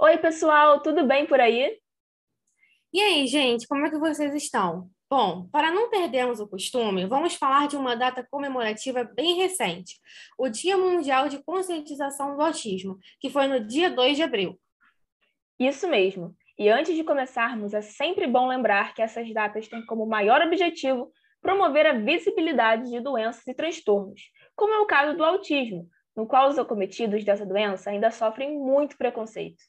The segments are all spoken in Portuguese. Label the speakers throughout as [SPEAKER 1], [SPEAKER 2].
[SPEAKER 1] Oi, pessoal, tudo bem por aí?
[SPEAKER 2] E aí, gente, como é que vocês estão? Bom, para não perdermos o costume, vamos falar de uma data comemorativa bem recente, o Dia Mundial de Conscientização do Autismo, que foi no dia 2 de abril.
[SPEAKER 1] Isso mesmo. E antes de começarmos, é sempre bom lembrar que essas datas têm como maior objetivo promover a visibilidade de doenças e transtornos, como é o caso do autismo, no qual os acometidos dessa doença ainda sofrem muito preconceito.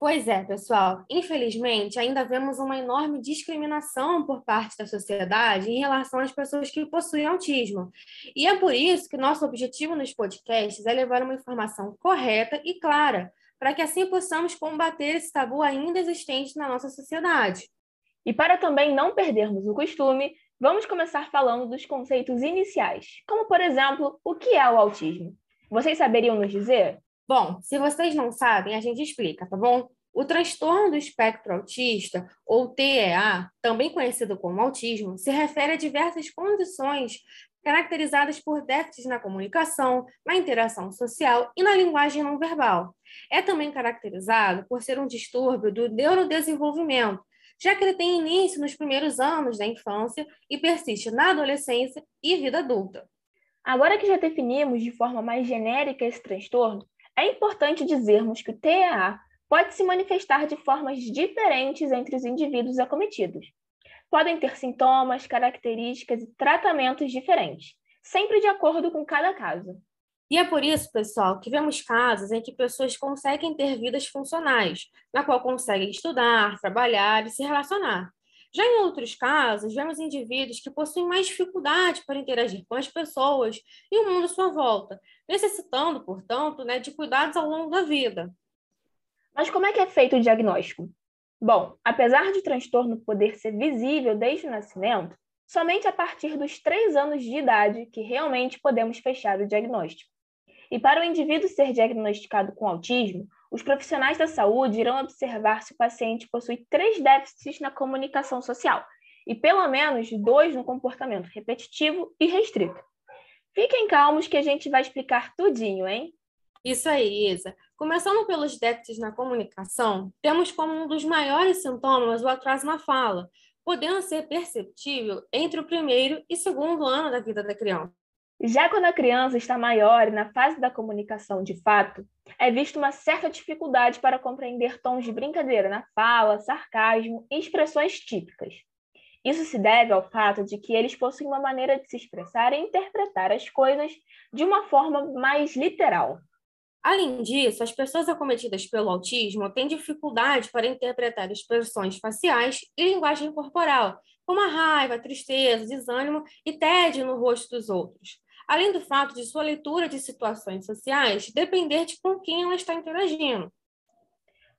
[SPEAKER 2] Pois é, pessoal. Infelizmente, ainda vemos uma enorme discriminação por parte da sociedade em relação às pessoas que possuem autismo. E é por isso que nosso objetivo nos podcasts é levar uma informação correta e clara, para que assim possamos combater esse tabu ainda existente na nossa sociedade.
[SPEAKER 1] E para também não perdermos o costume, vamos começar falando dos conceitos iniciais, como, por exemplo, o que é o autismo. Vocês saberiam nos dizer?
[SPEAKER 2] Bom, se vocês não sabem, a gente explica, tá bom? O transtorno do espectro autista, ou TEA, também conhecido como autismo, se refere a diversas condições caracterizadas por déficits na comunicação, na interação social e na linguagem não verbal. É também caracterizado por ser um distúrbio do neurodesenvolvimento, já que ele tem início nos primeiros anos da infância e persiste na adolescência e vida adulta.
[SPEAKER 1] Agora que já definimos de forma mais genérica esse transtorno, é importante dizermos que o TEA pode se manifestar de formas diferentes entre os indivíduos acometidos. Podem ter sintomas, características e tratamentos diferentes, sempre de acordo com cada caso.
[SPEAKER 2] E é por isso, pessoal, que vemos casos em que pessoas conseguem ter vidas funcionais, na qual conseguem estudar, trabalhar e se relacionar. Já em outros casos, vemos indivíduos que possuem mais dificuldade para interagir com as pessoas e o mundo à sua volta, necessitando, portanto, né, de cuidados ao longo da vida.
[SPEAKER 1] Mas como é que é feito o diagnóstico? Bom, apesar de o transtorno poder ser visível desde o nascimento, somente a partir dos três anos de idade que realmente podemos fechar o diagnóstico. E para o indivíduo ser diagnosticado com autismo, os profissionais da saúde irão observar se o paciente possui três déficits na comunicação social e pelo menos dois no comportamento repetitivo e restrito. Fiquem calmos que a gente vai explicar tudinho, hein?
[SPEAKER 2] Isso aí, Isa. Começando pelos déficits na comunicação, temos como um dos maiores sintomas o atraso na fala, podendo ser perceptível entre o primeiro e segundo ano da vida da criança.
[SPEAKER 1] Já quando a criança está maior e na fase da comunicação de fato, é vista uma certa dificuldade para compreender tons de brincadeira na fala, sarcasmo e expressões típicas. Isso se deve ao fato de que eles possuem uma maneira de se expressar e interpretar as coisas de uma forma mais literal.
[SPEAKER 2] Além disso, as pessoas acometidas pelo autismo têm dificuldade para interpretar expressões faciais e linguagem corporal, como a raiva, a tristeza, desânimo e tédio no rosto dos outros além do fato de sua leitura de situações sociais depender de com quem ela está interagindo.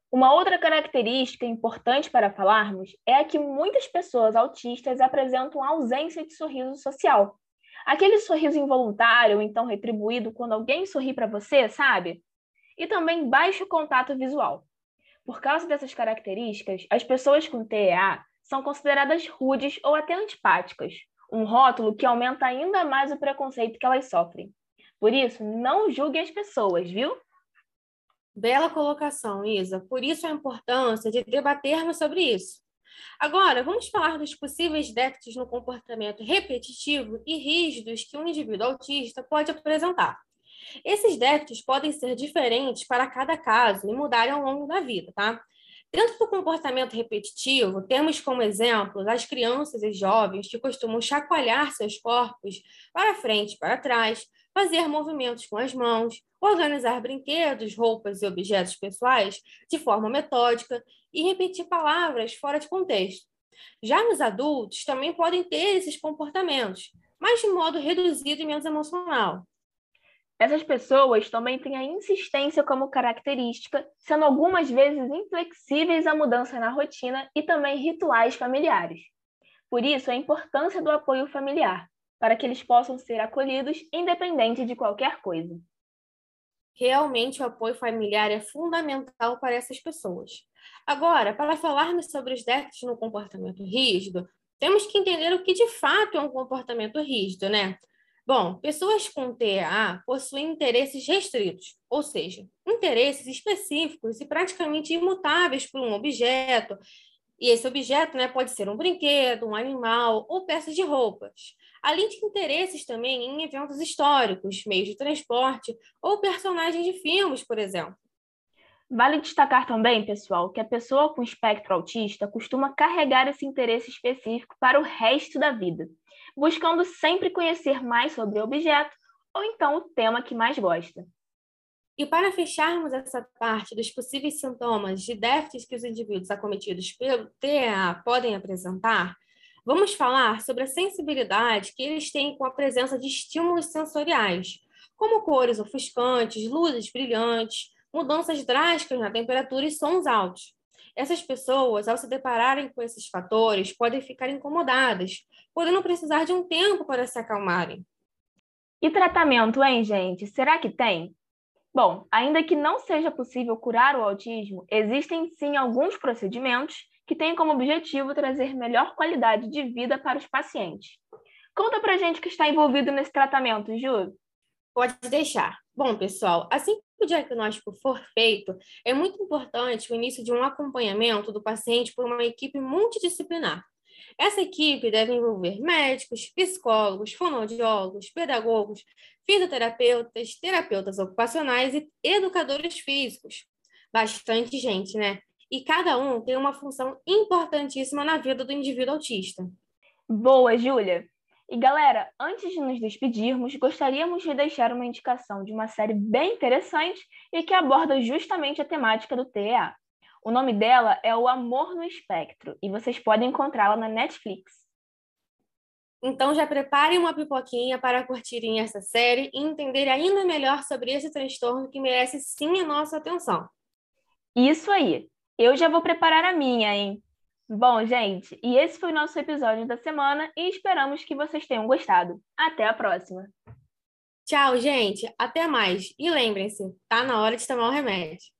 [SPEAKER 1] Uma outra característica importante para falarmos é a que muitas pessoas autistas apresentam ausência de sorriso social. Aquele sorriso involuntário ou então retribuído quando alguém sorri para você, sabe? E também baixo contato visual. Por causa dessas características, as pessoas com TEA são consideradas rudes ou até antipáticas, um rótulo que aumenta ainda mais o preconceito que elas sofrem. Por isso, não julgue as pessoas, viu?
[SPEAKER 2] Bela colocação, Isa. Por isso a importância de debatermos sobre isso. Agora, vamos falar dos possíveis déficits no comportamento repetitivo e rígidos que um indivíduo autista pode apresentar. Esses déficits podem ser diferentes para cada caso e mudarem ao longo da vida, tá? Dentro do comportamento repetitivo, temos como exemplo as crianças e jovens que costumam chacoalhar seus corpos para frente e para trás, fazer movimentos com as mãos, organizar brinquedos, roupas e objetos pessoais de forma metódica e repetir palavras fora de contexto. Já nos adultos, também podem ter esses comportamentos, mas de modo reduzido e menos emocional.
[SPEAKER 1] Essas pessoas também têm a insistência como característica, sendo algumas vezes inflexíveis à mudança na rotina e também rituais familiares. Por isso, a importância do apoio familiar, para que eles possam ser acolhidos independente de qualquer coisa.
[SPEAKER 2] Realmente, o apoio familiar é fundamental para essas pessoas. Agora, para falarmos sobre os déficits no comportamento rígido, temos que entender o que de fato é um comportamento rígido, né? Bom, pessoas com TEA possuem interesses restritos, ou seja, interesses específicos e praticamente imutáveis por um objeto. E esse objeto né, pode ser um brinquedo, um animal ou peças de roupas. Além de interesses também em eventos históricos, meios de transporte ou personagens de filmes, por exemplo.
[SPEAKER 1] Vale destacar também, pessoal, que a pessoa com espectro autista costuma carregar esse interesse específico para o resto da vida, buscando sempre conhecer mais sobre o objeto ou então o tema que mais gosta.
[SPEAKER 2] E para fecharmos essa parte dos possíveis sintomas de déficits que os indivíduos acometidos pelo TEA podem apresentar, vamos falar sobre a sensibilidade que eles têm com a presença de estímulos sensoriais, como cores ofuscantes, luzes brilhantes, mudanças drásticas na temperatura e sons altos. Essas pessoas, ao se depararem com esses fatores, podem ficar incomodadas, podendo precisar de um tempo para se acalmarem.
[SPEAKER 1] E tratamento, hein, gente? Será que tem? Bom, ainda que não seja possível curar o autismo, existem sim alguns procedimentos que têm como objetivo trazer melhor qualidade de vida para os pacientes. Conta pra gente que está envolvido nesse tratamento, Ju.
[SPEAKER 2] Pode deixar. Bom, pessoal, assim o diagnóstico for feito, é muito importante o início de um acompanhamento do paciente por uma equipe multidisciplinar. Essa equipe deve envolver médicos, psicólogos, fonoaudiólogos, pedagogos, fisioterapeutas, terapeutas ocupacionais e educadores físicos. Bastante gente, né? E cada um tem uma função importantíssima na vida do indivíduo autista.
[SPEAKER 1] Boa, Júlia! E galera, antes de nos despedirmos, gostaríamos de deixar uma indicação de uma série bem interessante e que aborda justamente a temática do TEA. O nome dela é O Amor no Espectro e vocês podem encontrá-la na Netflix.
[SPEAKER 2] Então já preparem uma pipoquinha para curtirem essa série e entender ainda melhor sobre esse transtorno que merece sim a nossa atenção.
[SPEAKER 1] Isso aí! Eu já vou preparar a minha, hein? Bom, gente, e esse foi o nosso episódio da semana e esperamos que vocês tenham gostado. Até a próxima.
[SPEAKER 2] Tchau, gente. Até mais. E lembrem-se, tá na hora de tomar o remédio.